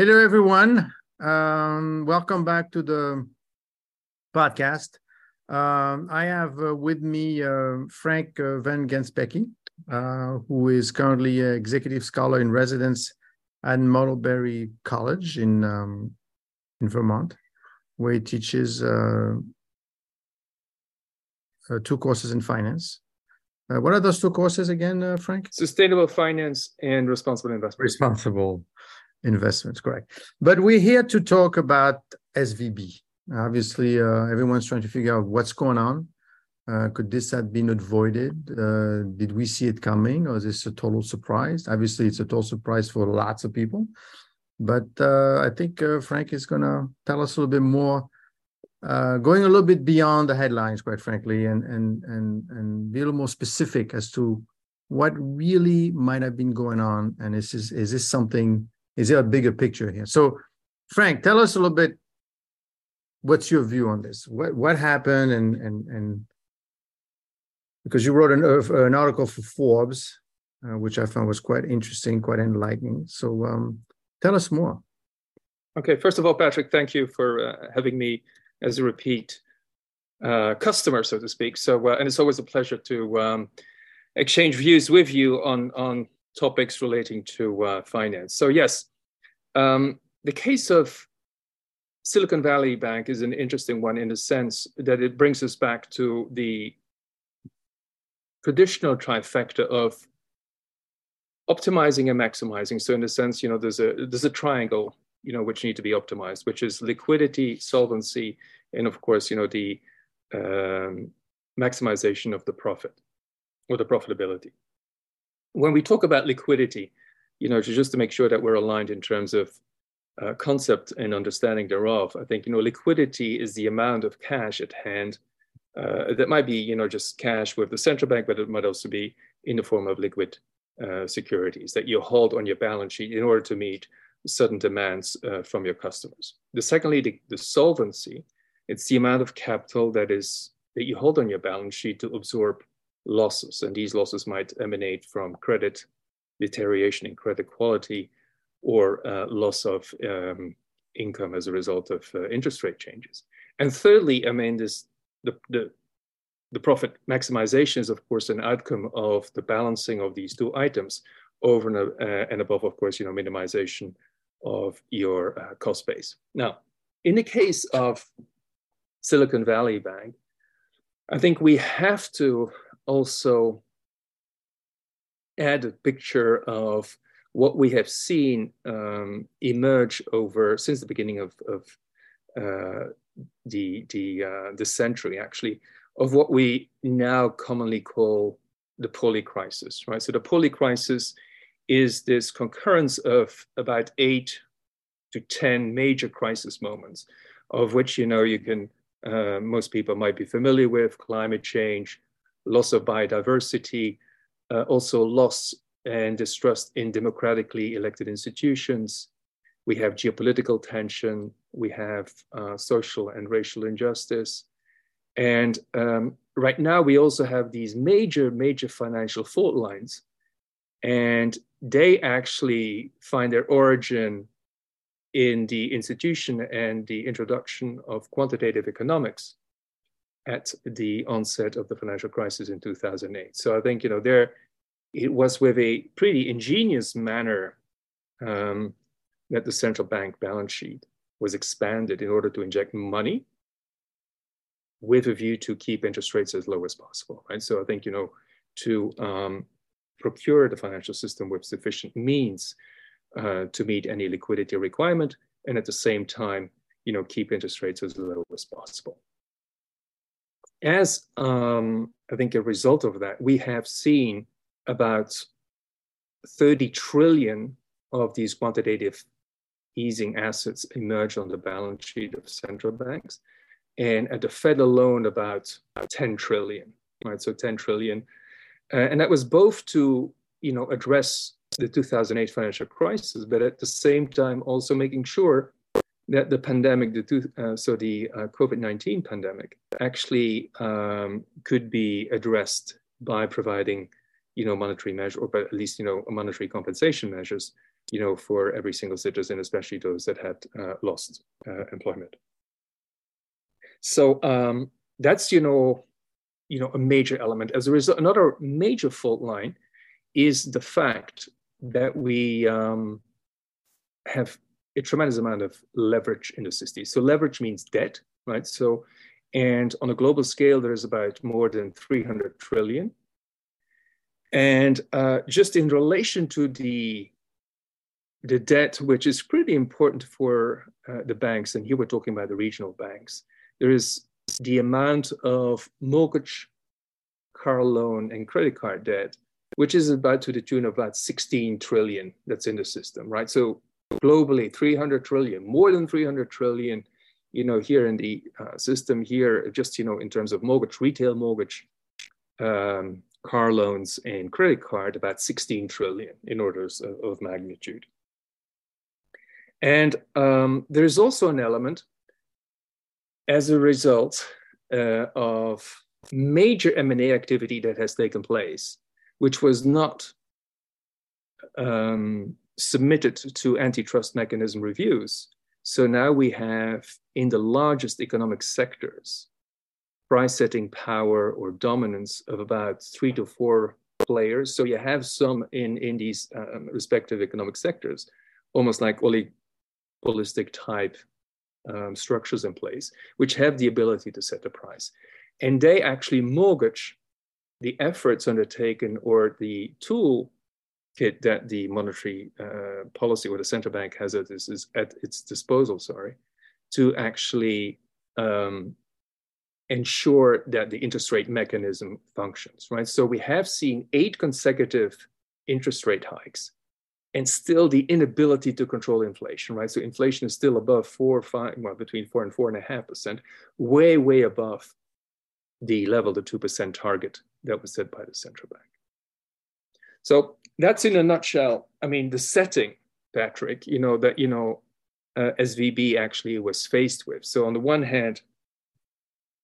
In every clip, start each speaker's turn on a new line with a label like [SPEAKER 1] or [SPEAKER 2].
[SPEAKER 1] Hello, everyone. Um, welcome back to the podcast. Um, I have uh, with me uh, Frank uh, Van Gansbeke, uh, who is currently an executive scholar in residence at Middlebury College in um, in Vermont, where he teaches uh, uh, two courses in finance. what are those two courses again, Frank?
[SPEAKER 2] Sustainable finance and responsible investment.
[SPEAKER 1] Responsible investments, correct. But we're here to talk about SVB. Obviously, uh, everyone's trying to figure out what's going on. Uh, could this have been avoided? Uh, did we see it coming, or is this a total surprise? Obviously, it's a total surprise for lots of people. But uh, I think uh, Frank is going to tell us a little bit more, uh, going a little bit beyond the headlines, quite frankly, and and and and be a little more specific as to what really might have been going on, and is this is this something is there a bigger picture here? So, Frank, tell us a little bit. What's your view on this? What what happened, and and and because you wrote an uh, an article for Forbes, uh, which I found was quite interesting, quite enlightening. So, um, tell us more.
[SPEAKER 2] Okay, first of all, Patrick, thank you for uh, having me as a repeat uh, customer, so to speak. So, uh, and it's always a pleasure to um, exchange views with you on on topics relating to uh, finance. So yes, um, the case of Silicon Valley Bank is an interesting one in the sense that it brings us back to the traditional trifecta of optimizing and maximizing. So in the sense, you know, there's a there's a triangle, you know, which need to be optimized, which is liquidity, solvency, and of course, you know, the um, maximization of the profit or the profitability when we talk about liquidity, you know, just to make sure that we're aligned in terms of uh, concept and understanding thereof, I think, you know, liquidity is the amount of cash at hand uh, that might be, you know, just cash with the central bank, but it might also be in the form of liquid uh, securities that you hold on your balance sheet in order to meet certain demands uh, from your customers. The secondly, the, the solvency, it's the amount of capital that is that you hold on your balance sheet to absorb losses. And these losses might emanate from credit deterioration in credit quality or uh, loss of um, income as a result of uh, interest rate changes. And thirdly, I mean, this the, the the profit maximization is, of course, an outcome of the balancing of these two items over and, uh, and above, of course, you know, minimization of your uh, cost base. Now, in the case of Silicon Valley Bank, I think we have to also add a picture of what we have seen um, emerge over since the beginning of, of uh, the the uh, the century, actually, of what we now commonly call the poly crisis. Right. So the poly crisis is this concurrence of about eight to ten major crisis moments, of which you know you can uh, most people might be familiar with climate change, loss of biodiversity, uh, also loss and distrust in democratically elected institutions. We have geopolitical tension, we have uh, social and racial injustice. And um, right now, we also have these major, major financial fault lines. And they actually find their origin in the institution and the introduction of quantitative economics at the onset of the financial crisis in 2008. So I think, you know, there it was with a pretty ingenious manner um, that the central bank balance sheet was expanded in order to inject money with a view to keep interest rates as low as possible, right? So I think, you know, to um, procure the financial system with sufficient means uh, to meet any liquidity requirement, and at the same time, you know, keep interest rates as low as possible as um, I think a result of that, we have seen about 30 trillion of these quantitative easing assets emerge on the balance sheet of central banks. And at the Fed alone, about 10 trillion, right? So 10 trillion. Uh, and that was both to, you know, address the 2008 financial crisis, but at the same time also making sure that the pandemic, the two, uh, so the uh, COVID-19 pandemic, actually um, could be addressed by providing, you know, monetary measure, or at least you know, monetary compensation measures you know, for every single citizen, especially those that had uh, lost uh, employment. So um, that's, you know, you know, a major element. As a result, another major fault line is the fact that we um, have a tremendous amount of leverage in the system. So leverage means debt, right? So, and on a global scale, there's about more than 300 trillion. And uh, just in relation to the the debt, which is pretty important for uh, the banks, and here we're talking about the regional banks, there is the amount of mortgage, car loan, and credit card debt, which is about to the tune of about 16 trillion that's in the system, right? So globally, 300 trillion, more than 300 trillion, you know, here in the uh, system here, just, you know, in terms of mortgage, retail mortgage, um, car loans and credit card, about 16 trillion in orders of, of magnitude. And um, there's also an element as a result uh, of major M&A activity that has taken place, which was not um, submitted to antitrust mechanism reviews. So now we have in the largest economic sectors, price setting power or dominance of about three to four players. So you have some in, in these um, respective economic sectors, almost like oligopolistic type um, structures in place, which have the ability to set the price. And they actually mortgage the efforts undertaken or the tool kit that the monetary uh, policy or the central bank has at its, at its disposal, sorry, to actually um, ensure that the interest rate mechanism functions, right? So we have seen eight consecutive interest rate hikes and still the inability to control inflation, right? So inflation is still above four or five, well, between four and four and a half percent, way, way above the level, the 2% target that was set by the central bank. So that's in a nutshell. I mean, the setting, Patrick, you know, that, you know, uh, SVB actually was faced with. So on the one hand,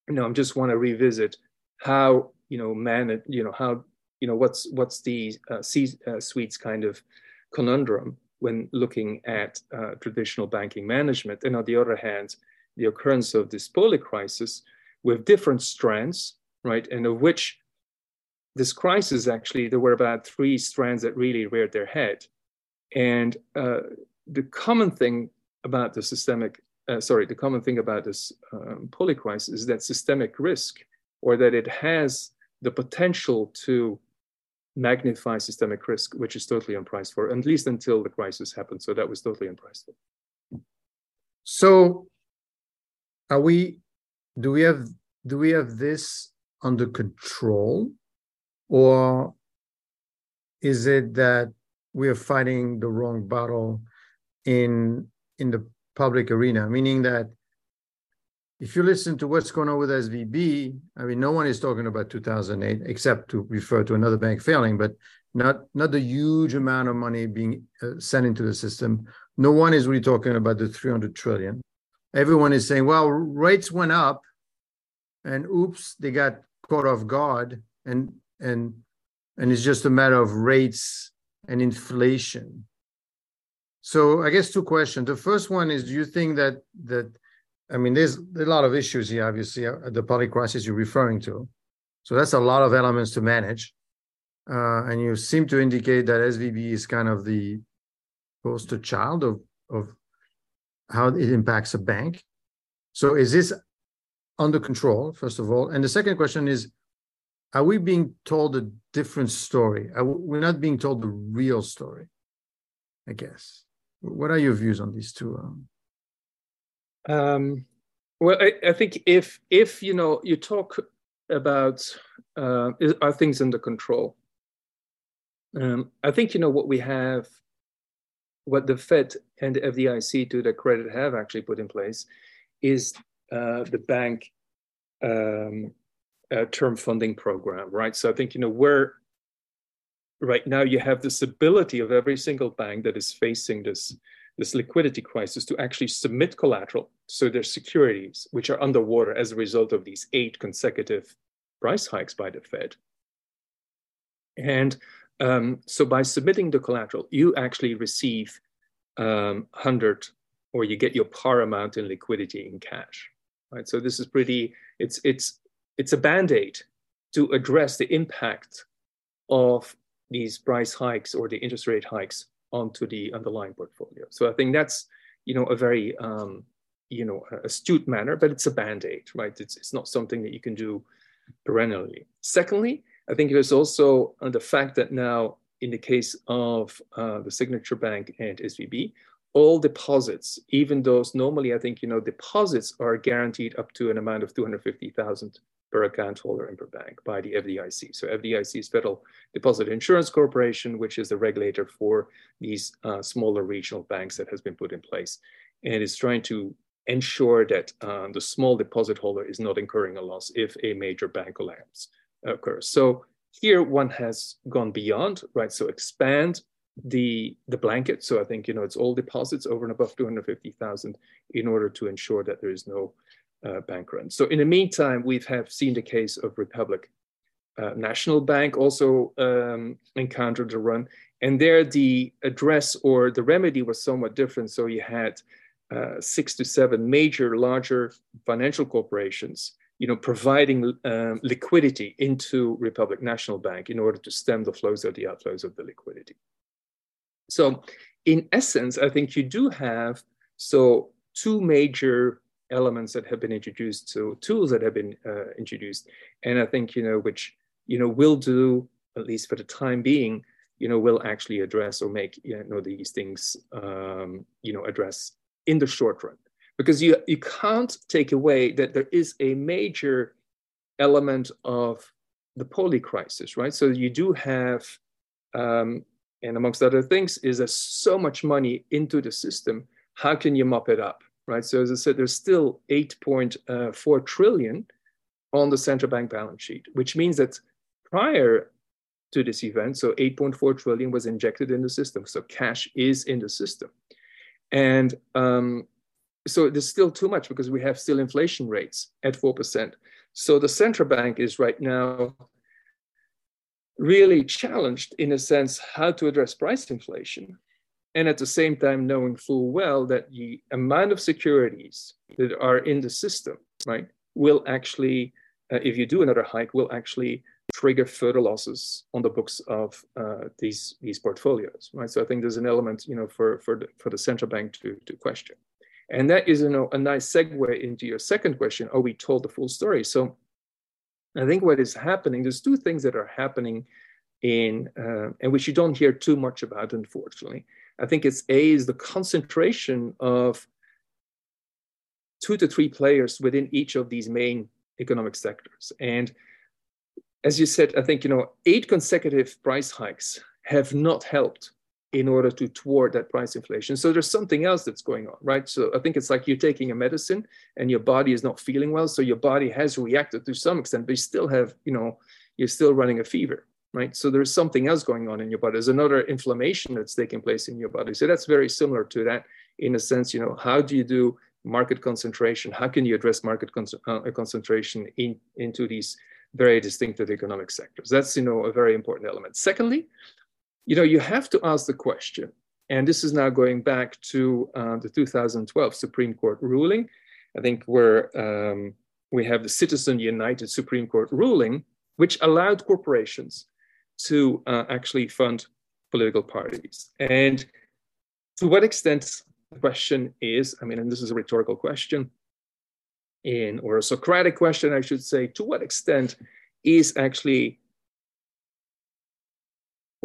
[SPEAKER 2] you know, I just want to revisit how, you know, man, you know, how, you know, what's, what's the uh, C-suite's uh, kind of conundrum when looking at uh, traditional banking management. And on the other hand, the occurrence of this poly crisis with different strands, right, and of which this crisis actually, there were about three strands that really reared their head. And uh, the common thing about the systemic, uh, sorry, the common thing about this um, poly crisis is that systemic risk, or that it has the potential to magnify systemic risk, which is totally unpriced for, at least until the crisis happened. So that was totally unpriced for.
[SPEAKER 1] So, are we? Do we have? Do we have this under control? Or is it that we are fighting the wrong battle in in the public arena? Meaning that if you listen to what's going on with SVB, I mean, no one is talking about 2008 except to refer to another bank failing, but not not the huge amount of money being uh, sent into the system. No one is really talking about the 300 trillion. Everyone is saying, well, rates went up, and oops, they got caught off guard, and and and it's just a matter of rates and inflation. So I guess two questions. The first one is: Do you think that that I mean, there's, a lot of issues here. Obviously, uh, the poly crisis you're referring to, so that's a lot of elements to manage. Uh, and you seem to indicate that SVB is kind of the poster child of of how it impacts a bank. So is this under control, first of all? And the second question is, are we being told a different story? Are we, are not being told the real story, I guess. What are your views on these two? Um...
[SPEAKER 2] Um, well, I, I, think if if you know you talk about uh, are things under control, um, I think you know what we have, what the Fed and the FDIC, to their credit, have actually put in place, is uh, the bank um, uh, term funding program, right? So I think, you know, where right now you have this ability of every single bank that is facing this, this liquidity crisis to actually submit collateral. So their securities, which are underwater as a result of these eight consecutive price hikes by the Fed. And Um, so by submitting the collateral, you actually receive um, 100 or you get your par amount in liquidity in cash, right? So this is pretty, it's, it's, it's a band-aid to address the impact of these price hikes or the interest rate hikes onto the underlying portfolio. So I think that's, you know, a very, um, you know, astute manner, but it's a band-aid, right? It's, it's not something that you can do perennially. Secondly, I think there's also the fact that now, in the case of uh, the Signature Bank and SVB, all deposits, even those normally, I think, you know, deposits are guaranteed up to an amount of 250,000 per account holder and per bank by the FDIC. So FDIC is Federal Deposit Insurance Corporation, which is the regulator for these uh, smaller regional banks that has been put in place and is trying to ensure that uh, the small deposit holder is not incurring a loss if a major bank collapse occurs. So here one has gone beyond, right? So expand the the blanket. So I think you know it's all deposits over and above 250,000 in order to ensure that there is no uh, bank run. So in the meantime, we have have seen the case of Republic uh, National Bank also um, encountered a run, and there the address or the remedy was somewhat different. So you had uh, six to seven major, larger financial corporations, you know, providing um, liquidity into Republic National Bank in order to stem the flows or the outflows of the liquidity. So, in essence, I think you do have so two major elements that have been introduced, so tools that have been uh, introduced, and I think you know which you know will do at least for the time being, you know, will actually address or make you know these things um, you know address in the short run because you, you can't take away that there is a major element of the poly crisis, right? So you do have, um, and amongst other things, is there's so much money into the system. How can you mop it up, right? So as I said, there's still 8.4 uh, on the central bank balance sheet, which means that prior to this event, so 8.4 trillion was injected in the system. So cash is in the system. And um, so there's still too much because we have still inflation rates at 4%. So the central bank is right now really challenged in a sense how to address price inflation. And at the same time, knowing full well that the amount of securities that are in the system, right, will actually, uh, if you do another hike, will actually trigger further losses on the books of uh, these these portfolios, right? So I think there's an element, you know, for for the, for the central bank to to question, and that is you know a nice segue into your second question. Are we told the full story? So I think what is happening. There's two things that are happening in uh, and which you don't hear too much about, unfortunately. I think it's a is the concentration of two to three players within each of these main economic sectors and as you said, I think you know eight consecutive price hikes have not helped in order to thwart that price inflation. So there's something else that's going on, right? So I think it's like you're taking a medicine and your body is not feeling well, so your body has reacted to some extent, but you still have, you know, you're still running a fever, right? So there's something else going on in your body. There's another inflammation that's taking place in your body. So that's very similar to that in a sense, you know, how do you do market concentration? How can you address market con- uh, concentration in, into these very distinctive economic sectors. That's, you know, a very important element. Secondly, you know, you have to ask the question, and this is now going back to uh, the 2012 Supreme Court ruling, I think where um, we have the Citizen United Supreme Court ruling, which allowed corporations to uh, actually fund political parties. And to what extent the question is, I mean, and this is a rhetorical question, in, or a Socratic question, I should say, to what extent is actually,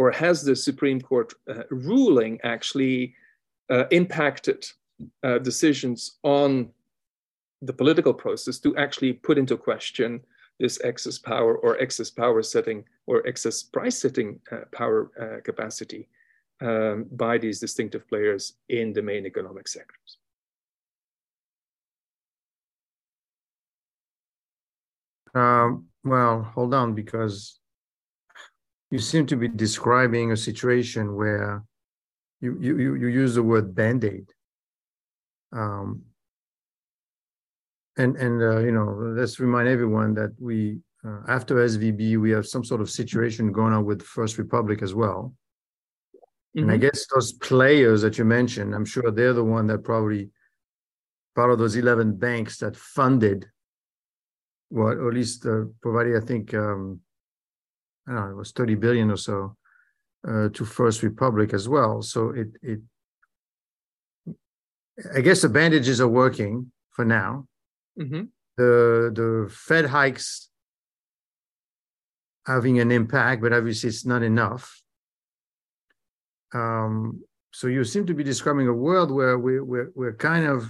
[SPEAKER 2] or has the Supreme Court uh, ruling actually uh, impacted uh, decisions on the political process to actually put into question this excess power or excess power setting or excess price setting uh, power uh, capacity um, by these distinctive players in the main economic sectors.
[SPEAKER 1] Um, well, hold on, because you seem to be describing a situation where you you you use the word band-aid. Um, and and uh, you know, let's remind everyone that we uh, after SVB, we have some sort of situation going on with First Republic as well. Mm-hmm. And I mm-hmm. guess those players that you mentioned, I'm sure they're the one that probably part of those 11 banks that funded, well, or at least uh, provided, I think, um, I don't know, it was 30 billion or so uh, to First Republic as well. So it, it, I guess the bandages are working for now. Mm-hmm. The the Fed hikes having an impact, but obviously it's not enough. Um, so you seem to be describing a world where we, we're, we're kind of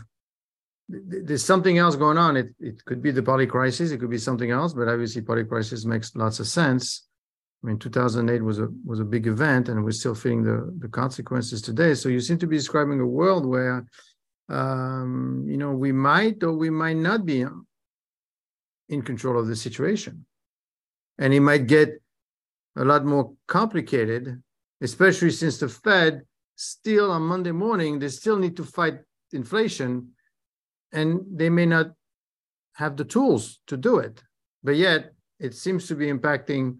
[SPEAKER 1] there's something else going on. It it could be the poly crisis, it could be something else, but obviously poly crisis makes lots of sense. I mean, 2008 was a was a big event, and we're still feeling the the consequences today. So you seem to be describing a world where, um, you know, we might or we might not be in control of the situation and it might get a lot more complicated, especially since the Fed still on Monday morning, they still need to fight inflation and they may not have the tools to do it. But yet it seems to be impacting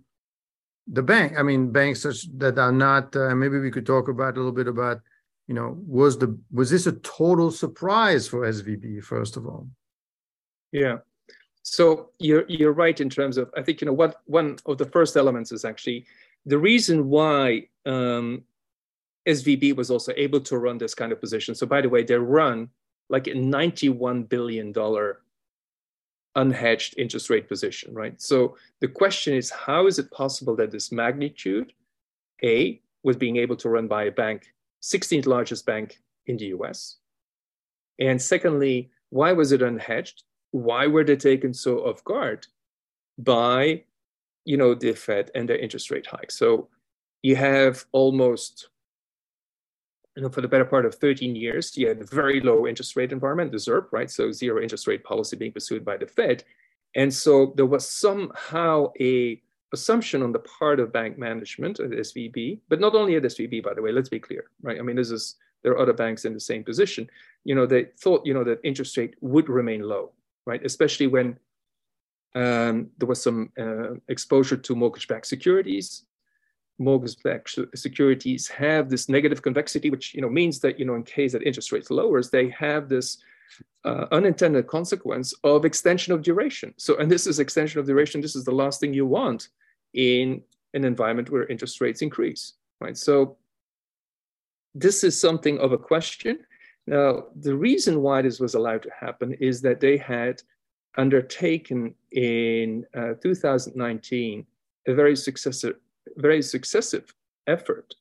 [SPEAKER 1] the bank. I mean, banks that are not, uh, maybe we could talk about a little bit about, you know, was the was this a total surprise for SVB, first of all?
[SPEAKER 2] Yeah. So you're you're right in terms of I think you know what one of the first elements is actually the reason why um, SVB was also able to run this kind of position. So by the way, they run like a 91 billion dollar unhedged interest rate position, right? So the question is, how is it possible that this magnitude, A, was being able to run by a bank, 16th largest bank in the US? And secondly, why was it unhedged? why were they taken so off guard by you know the fed and their interest rate hike so you have almost you know, for the better part of 13 years, you had a very low interest rate environment, the ZIRP, right? So zero interest rate policy being pursued by the Fed. And so there was somehow a assumption on the part of bank management at SVB, but not only at SVB, by the way, let's be clear, right? I mean, this is there are other banks in the same position. You know, they thought, you know, that interest rate would remain low right? Especially when um, there was some uh, exposure to mortgage-backed securities. Mortgage-backed securities have this negative convexity, which you know means that you know in case that interest rates lowers, they have this uh, unintended consequence of extension of duration. So, and this is extension of duration. This is the last thing you want in an environment where interest rates increase, right? So, this is something of a question. Now, the reason why this was allowed to happen is that they had undertaken in uh, 2019 a very successive, very successive effort,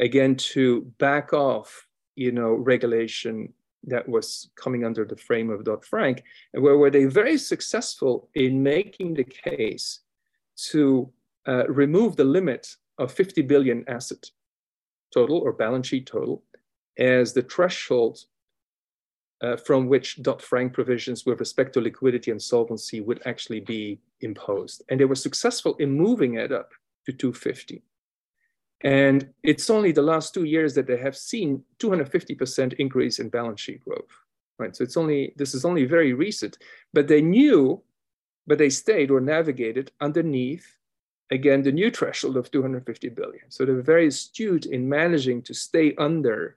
[SPEAKER 2] again, to back off, you know, regulation that was coming under the frame of Dodd-Frank, and where were they very successful in making the case to uh, remove the limit of 50 billion asset total or balance sheet total as the threshold uh, from which Dodd-Frank provisions with respect to liquidity and solvency would actually be imposed. And they were successful in moving it up to 250. And it's only the last two years that they have seen 250% increase in balance sheet growth. Right. So it's only this is only very recent, but they knew, but they stayed or navigated underneath again the new threshold of 250 billion. So they're very astute in managing to stay under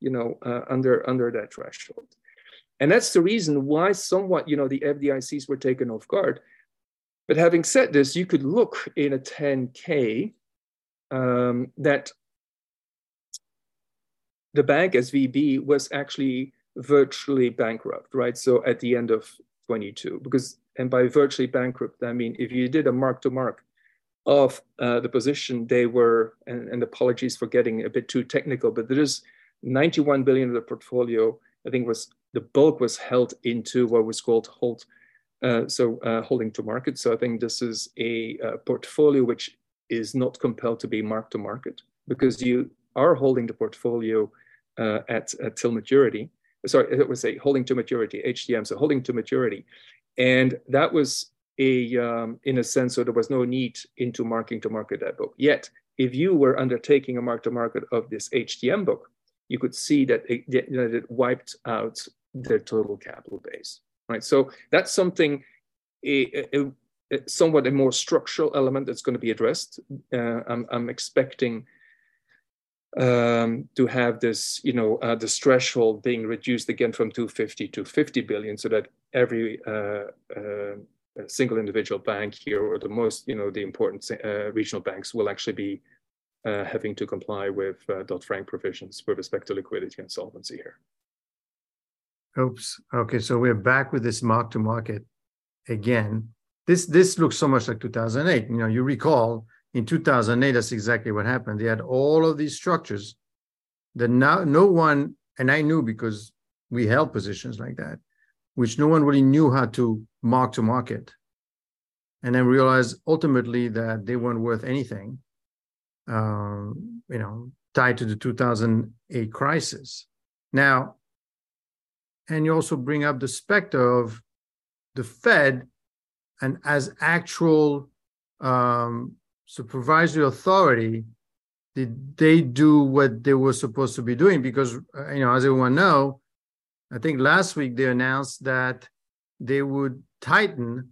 [SPEAKER 2] you know, uh, under under that threshold. And that's the reason why somewhat, you know, the FDICs were taken off guard. But having said this, you could look in a 10K um, that the bank SVB was actually virtually bankrupt, right? So at the end of 22, because, and by virtually bankrupt, I mean, if you did a mark to mark of uh, the position, they were, and, and apologies for getting a bit too technical, but there is 91 billion of the portfolio, I think was the bulk was held into what was called hold, so uh, holding to market. So I think this is a, a portfolio which is not compelled to be mark to market because you are holding the portfolio uh, at, at till maturity. Sorry, it was a holding to maturity, HTM, so holding to maturity. And that was a, um, in a sense, so there was no need into marking to market that book. Yet, if you were undertaking a mark to market of this HTM book, you could see that it, know, it wiped out their total capital base, right? So that's something. It, it, somewhat a more structural element that's going to be addressed. Uh, I'm, I'm expecting um, to have this, you know, uh, this threshold being reduced again from 250 to 50 billion, so that every uh, uh, single individual bank here, or the most, you know, the important uh, regional banks, will actually be having to comply with uh, Dodd-Frank provisions with respect to liquidity and solvency here.
[SPEAKER 1] Oops. Okay, so we're back with this mark to market again. This this looks so much like 2008. You know, you recall in 2008, that's exactly what happened. They had all of these structures that now no one, and I knew because we held positions like that, which no one really knew how to mark to market. And then realized ultimately that they weren't worth anything, um, you know, tied to the 2008 crisis. Now, and you also bring up the specter of the Fed and as actual um, supervisory authority did they do what they were supposed to be doing because uh, you know as everyone know i think last week they announced that they would tighten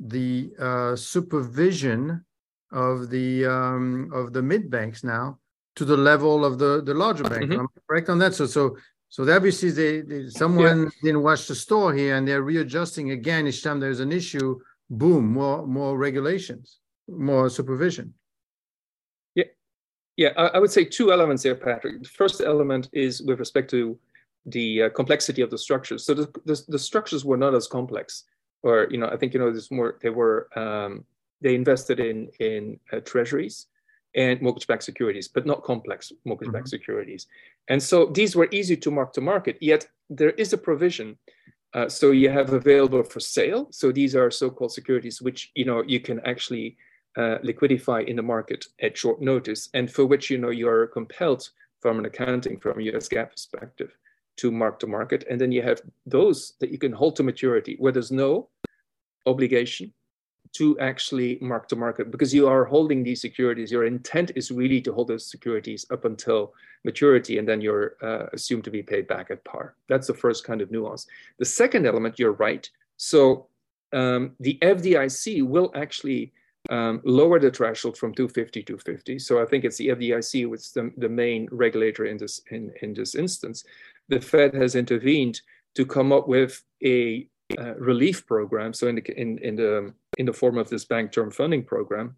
[SPEAKER 1] the uh, supervision of the um, of the mid banks now to the level of the the larger banks. Mm-hmm. I'm correct on that. So so so obviously they, they someone yeah. didn't watch the store here and they're readjusting again each time there's an issue. Boom, more more regulations more supervision.
[SPEAKER 2] Yeah, yeah, I, I, would say two elements there, Patrick. The first element is with respect to the uh, complexity of the structures. So the, the, the, structures were not as complex, or you know, I think you know, there's more. They were um, they invested in in uh, treasuries and mortgage-backed securities, but not complex mortgage-backed mm-hmm. securities. And so these were easy to mark to market. Yet there is a provision uh, so you have available for sale. So these are so-called securities which you know you can actually uh, liquidify in the market at short notice, and for which you know you are compelled from an accounting, from a US GAAP perspective, to mark to market. And then you have those that you can hold to maturity, where there's no obligation to actually mark to market because you are holding these securities. Your intent is really to hold those securities up until maturity, and then you're uh, assumed to be paid back at par. That's the first kind of nuance. The second element, you're right. So um, the FDIC will actually um, lower the threshold from 250 to 50. So I think it's the FDIC, which is the, the main regulator in this in, in this instance. The Fed has intervened to come up with a uh, relief program. So in the in, in the in the form of this bank term funding program,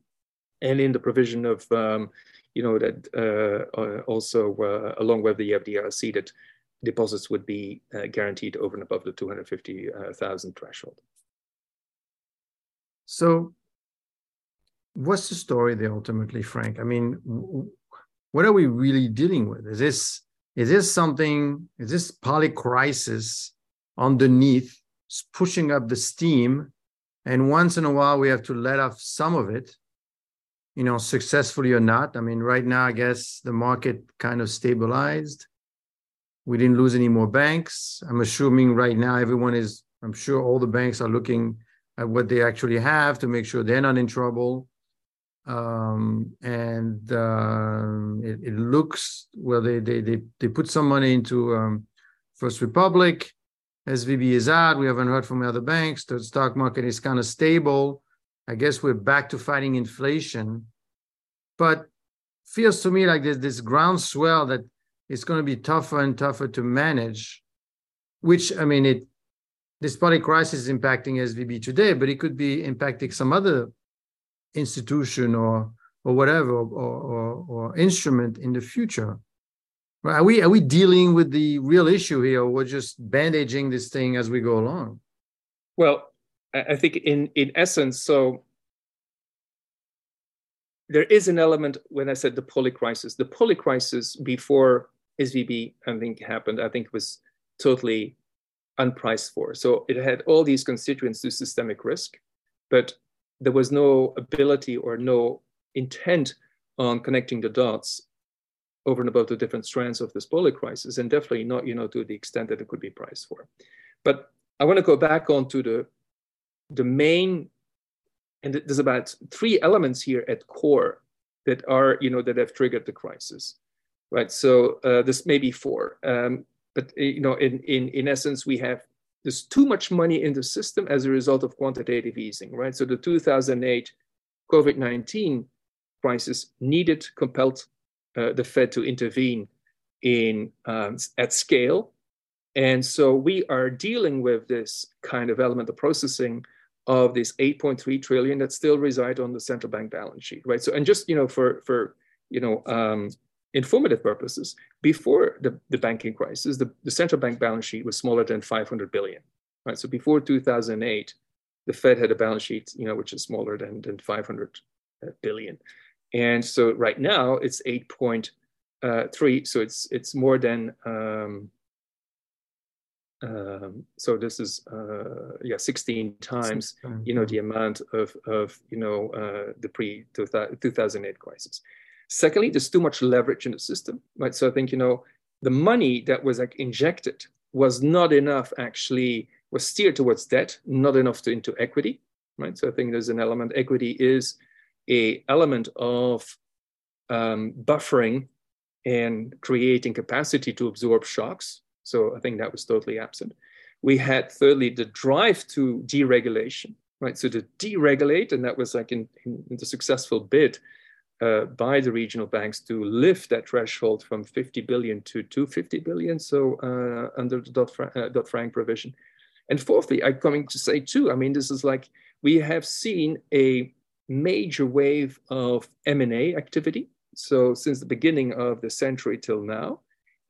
[SPEAKER 2] and in the provision of um, you know that uh, uh also uh, along with the FDIC that deposits would be uh, guaranteed over and above the 250,000 threshold.
[SPEAKER 1] So what's the story there ultimately, Frank? I mean, what are we really dealing with? Is this is this something? Is this polycrisis underneath pushing up the steam, and once in a while we have to let off some of it, you know, successfully or not? I mean, right now I guess the market kind of stabilized. We didn't lose any more banks. I'm assuming right now everyone is. I'm sure all the banks are looking at what they actually have to make sure they're not in trouble um, and uh, it, it, looks well. They, they they they put some money into um, First Republic. SVB is out. We haven't heard from other banks. The stock market is kind of stable. I guess we're back to fighting inflation, but feels to me like there's this groundswell that it's going to be tougher and tougher to manage. Which I mean, it this poly crisis is impacting SVB today, but it could be impacting some other institution or or whatever or, or, or instrument in the future. Are we are we dealing with the real issue here, or we're just bandaging this thing as we go along?
[SPEAKER 2] Well, I think in in essence, so there is an element when I said the poly crisis. The poly crisis before SVB, I think happened. I think it was totally unpriced for. So it had all these constituents to systemic risk, but there was no ability or no intent on connecting the dots over and above the different strands of this poly crisis, and definitely not, you know, to the extent that it could be priced for. But I want to go back on to the the main, and there's about three elements here at core that are, you know, that have triggered the crisis, right? So uh, this may be four, um, but you know, in in in essence, we have there's too much money in the system as a result of quantitative easing, right? So the 2008 COVID-19 crisis needed, compelled uh, the Fed to intervene in um, at scale. And so we are dealing with this kind of element of processing of this 8.3 trillion that still reside on the central bank balance sheet, right? So, and just, you know, for, for you know, um, informative purposes, before the, the banking crisis, the, the central bank balance sheet was smaller than 500 billion, right? So before 2008, the Fed had a balance sheet, you know, which is smaller than, than 500 uh, billion. And so right now it's 8.3, uh, so it's, it's more than, um, um, so this is uh, yeah 16 times you know the amount of of you know uh, the pre 2008 crisis Secondly, there's too much leverage in the system, right? So I think, you know, the money that was like injected was not enough actually, was steered towards debt, not enough to into equity, right? So I think there's an element, equity is a element of um, buffering and creating capacity to absorb shocks. So I think that was totally absent. We had thirdly the drive to deregulation, right? So to deregulate, and that was like in, in, the successful bid uh, by the regional banks to lift that threshold from 50 billion to 250 billion, so uh, under the uh, Dodd-Frank provision. And fourthly, I'm coming to say too, I mean, this is like, we have seen a major wave of M&A activity. So since the beginning of the century till now,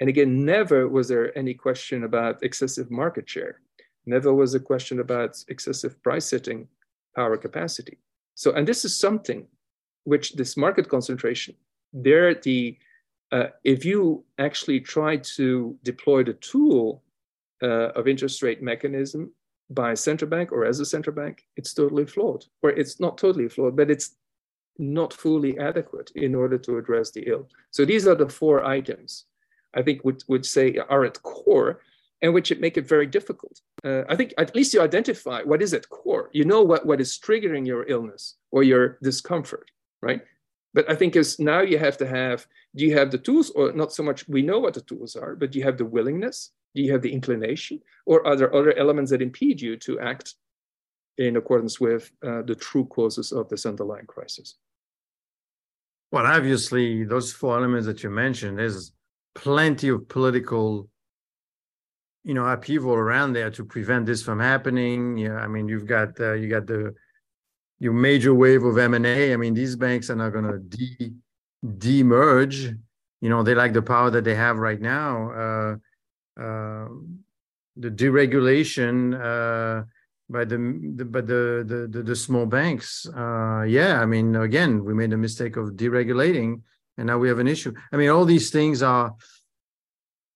[SPEAKER 2] and again, never was there any question about excessive market share. Never was a question about excessive price setting power capacity. So, and this is something which this market concentration, there the uh, if you actually try to deploy the tool uh, of interest rate mechanism by central bank or as a central bank, it's totally flawed, or it's not totally flawed, but it's not fully adequate in order to address the ill. So these are the four items I think would, would say are at core and which make it very difficult. Uh, I think at least you identify what is at core. You know what, what is triggering your illness or your discomfort right? But I think is now you have to have, do you have the tools or not so much, we know what the tools are, but do you have the willingness? Do you have the inclination? Or are there other elements that impede you to act in accordance with uh, the true causes of this underlying crisis?
[SPEAKER 1] Well, obviously, those four elements that you mentioned, there's plenty of political, you know, upheaval around there to prevent this from happening. Yeah, I mean, you've got uh, you got the your major wave of M&A. I mean, these banks are not going to de de-merge. You know, they like the power that they have right now. Uh, uh, the deregulation uh, by the, the by the, the the, the small banks. Uh, yeah, I mean, again, we made the mistake of deregulating, and now we have an issue. I mean, all these things are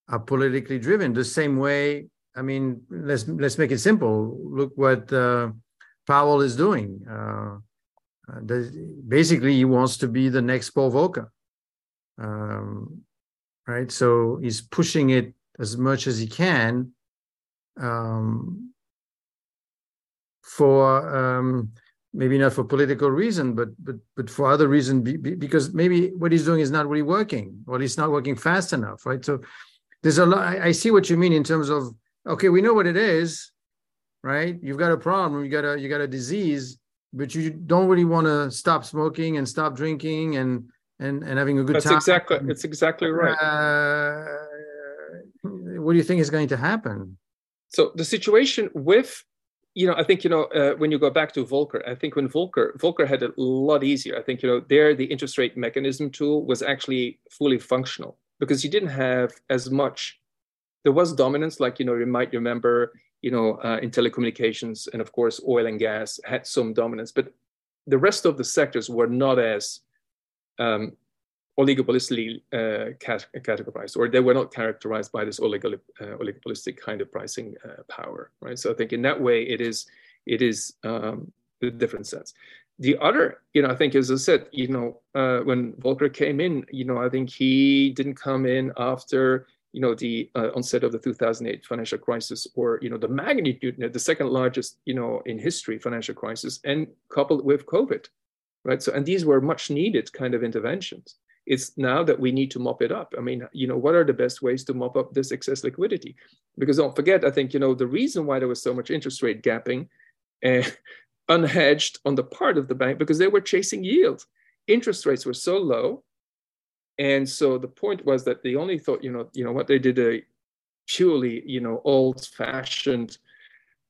[SPEAKER 1] are politically driven. The same way. I mean, let's let's make it simple. Look what uh, Powell is doing. Uh, uh basically, he wants to be the next Paul Volcker, um, right? So he's pushing it as much as he can um, for um, maybe not for political reason, but but but for other reason, be, be, because maybe what he's doing is not really working, or he's not working fast enough, right? So there's a lot. I, I see what you mean in terms of okay, we know what it is right? You've got a problem, you got a you got a disease, but you don't really want to stop smoking and stop drinking and and and having a good
[SPEAKER 2] That's
[SPEAKER 1] time.
[SPEAKER 2] exactly it's exactly right. Uh,
[SPEAKER 1] what do you think is going to happen?
[SPEAKER 2] So the situation with you know, I think you know uh, when you go back to Volcker, I think when Volcker Volcker had it a lot easier. I think you know there the interest rate mechanism tool was actually fully functional because you didn't have as much. There was dominance, like you know you might remember you know, uh, in telecommunications and of course oil and gas had some dominance, but the rest of the sectors were not as um, oligopolistically uh, categorized, or they were not characterized by this uh, oligopolistic kind of pricing uh, power, right? So I think in that way it is it is um, a different sense. The other, you know, I think as I said, you know, uh, when Volcker came in, you know, I think he didn't come in after you know, the uh, onset of the 2008 financial crisis, or you know, the magnitude, the second largest, you know, in history financial crisis, and coupled with COVID, right? So, and these were much needed kind of interventions. It's now that we need to mop it up. I mean, you know, what are the best ways to mop up this excess liquidity? Because don't forget, I think, you know, the reason why there was so much interest rate gapping unhedged on the part of the bank, because they were chasing yield. Interest rates were so low. And so the point was that they only thought, you know, you know what they did a purely, you know, old fashioned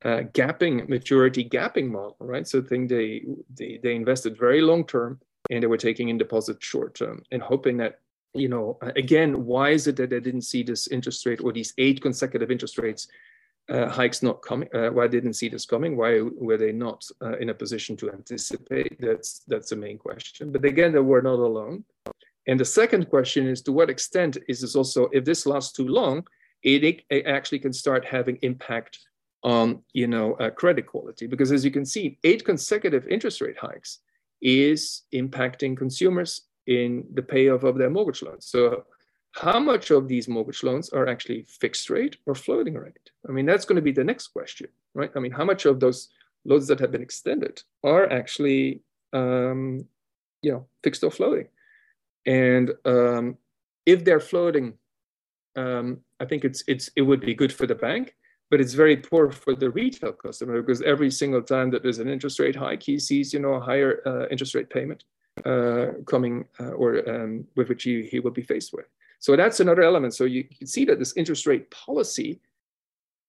[SPEAKER 2] uh, gapping maturity gapping model, right? So I think they, they they invested very long term and they were taking in deposits short term and hoping that you know again why is it that they didn't see this interest rate or these eight consecutive interest rates uh, hikes not coming uh, why didn't see this coming? Why were they not uh, in a position to anticipate? That's that's the main question. But again they were not alone and the second question is to what extent is this also if this lasts too long it, it actually can start having impact on you know uh, credit quality? Because as you can see eight consecutive interest rate hikes is impacting consumers in the payoff of their mortgage loans. So how much of these mortgage loans are actually fixed rate or floating rate? I mean that's going to be the next question right? I mean how much of those loans that have been extended are actually um, you know fixed or floating and um, if they're floating um, i think it's it's it would be good for the bank but it's very poor for the retail customer because every single time that there's an interest rate hike, he sees, you know, a higher uh, interest rate payment uh, coming uh, or um, with which he, he will be faced with. So that's another element. So you can see that this interest rate policy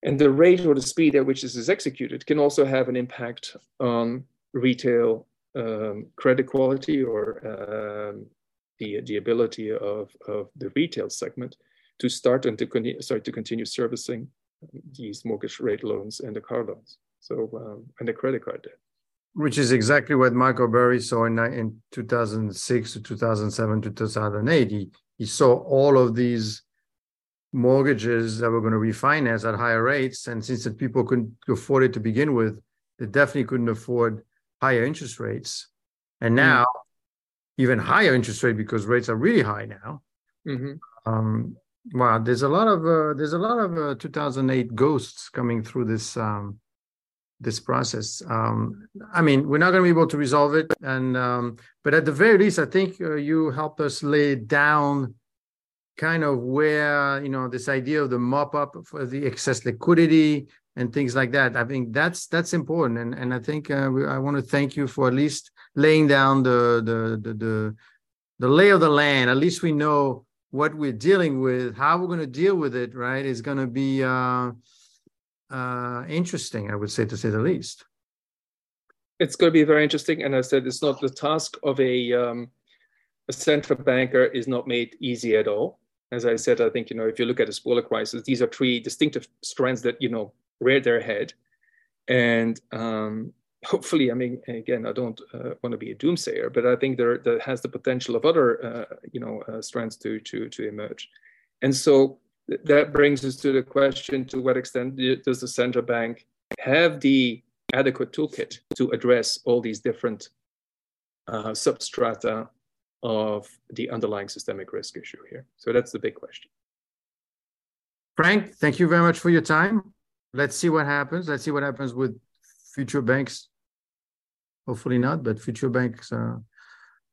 [SPEAKER 2] and the rate or the speed at which this is executed can also have an impact on retail um, credit quality or um, the, the ability of, of the retail segment to start and to con- start to continue servicing these mortgage rate loans and the car loans. So um, and the credit card debt.
[SPEAKER 1] Which is exactly what Michael Burry saw in, in 2006 to 2007 to 2008. He, he saw all of these mortgages that were going to refinance at higher rates. And since the people couldn't afford it to begin with, they definitely couldn't afford higher interest rates. And mm-hmm. now, even higher interest rate because rates are really high now. Mm-hmm. Um, Wow, there's a lot of uh, there's a lot of uh, 2008 ghosts coming through this um, this process. Um, I mean, we're not going to be able to resolve it, and um, but at the very least, I think uh, you helped us lay down kind of where you know this idea of the mop up for the excess liquidity and things like that. I think that's that's important, and and I think uh, we, I want to thank you for at least laying down the the the the, the lay of the land. At least we know what we're dealing with, how we're going to deal with it, right, is going to be uh, uh, interesting, I would say, to say the least.
[SPEAKER 2] It's going to be very interesting, and I said it's not the task of a um, a central banker is not made easy at all. As I said, I think you know if you look at the poly crisis, these are three distinctive strands that you know rear their head, and um, hopefully, I mean, again, I don't uh, want to be a doomsayer, but I think there, there has the potential of other, uh, you know, uh, strands to to to emerge, and so th- that brings us to the question: To what extent does the central bank have the adequate toolkit to address all these different uh, substrata of the underlying systemic risk issue here? So that's the big question.
[SPEAKER 1] Frank, thank you very much for your time. Let's see what happens. Let's see what happens with future banks hopefully not, but future banks uh,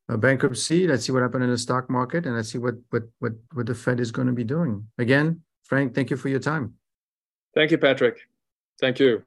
[SPEAKER 1] bankruptcy. Let's see what happened in the stock market, and let's see what what what what the Fed is going to be doing. Again, Frank, thank you for your time.
[SPEAKER 2] Thank you, Patrick. Thank you.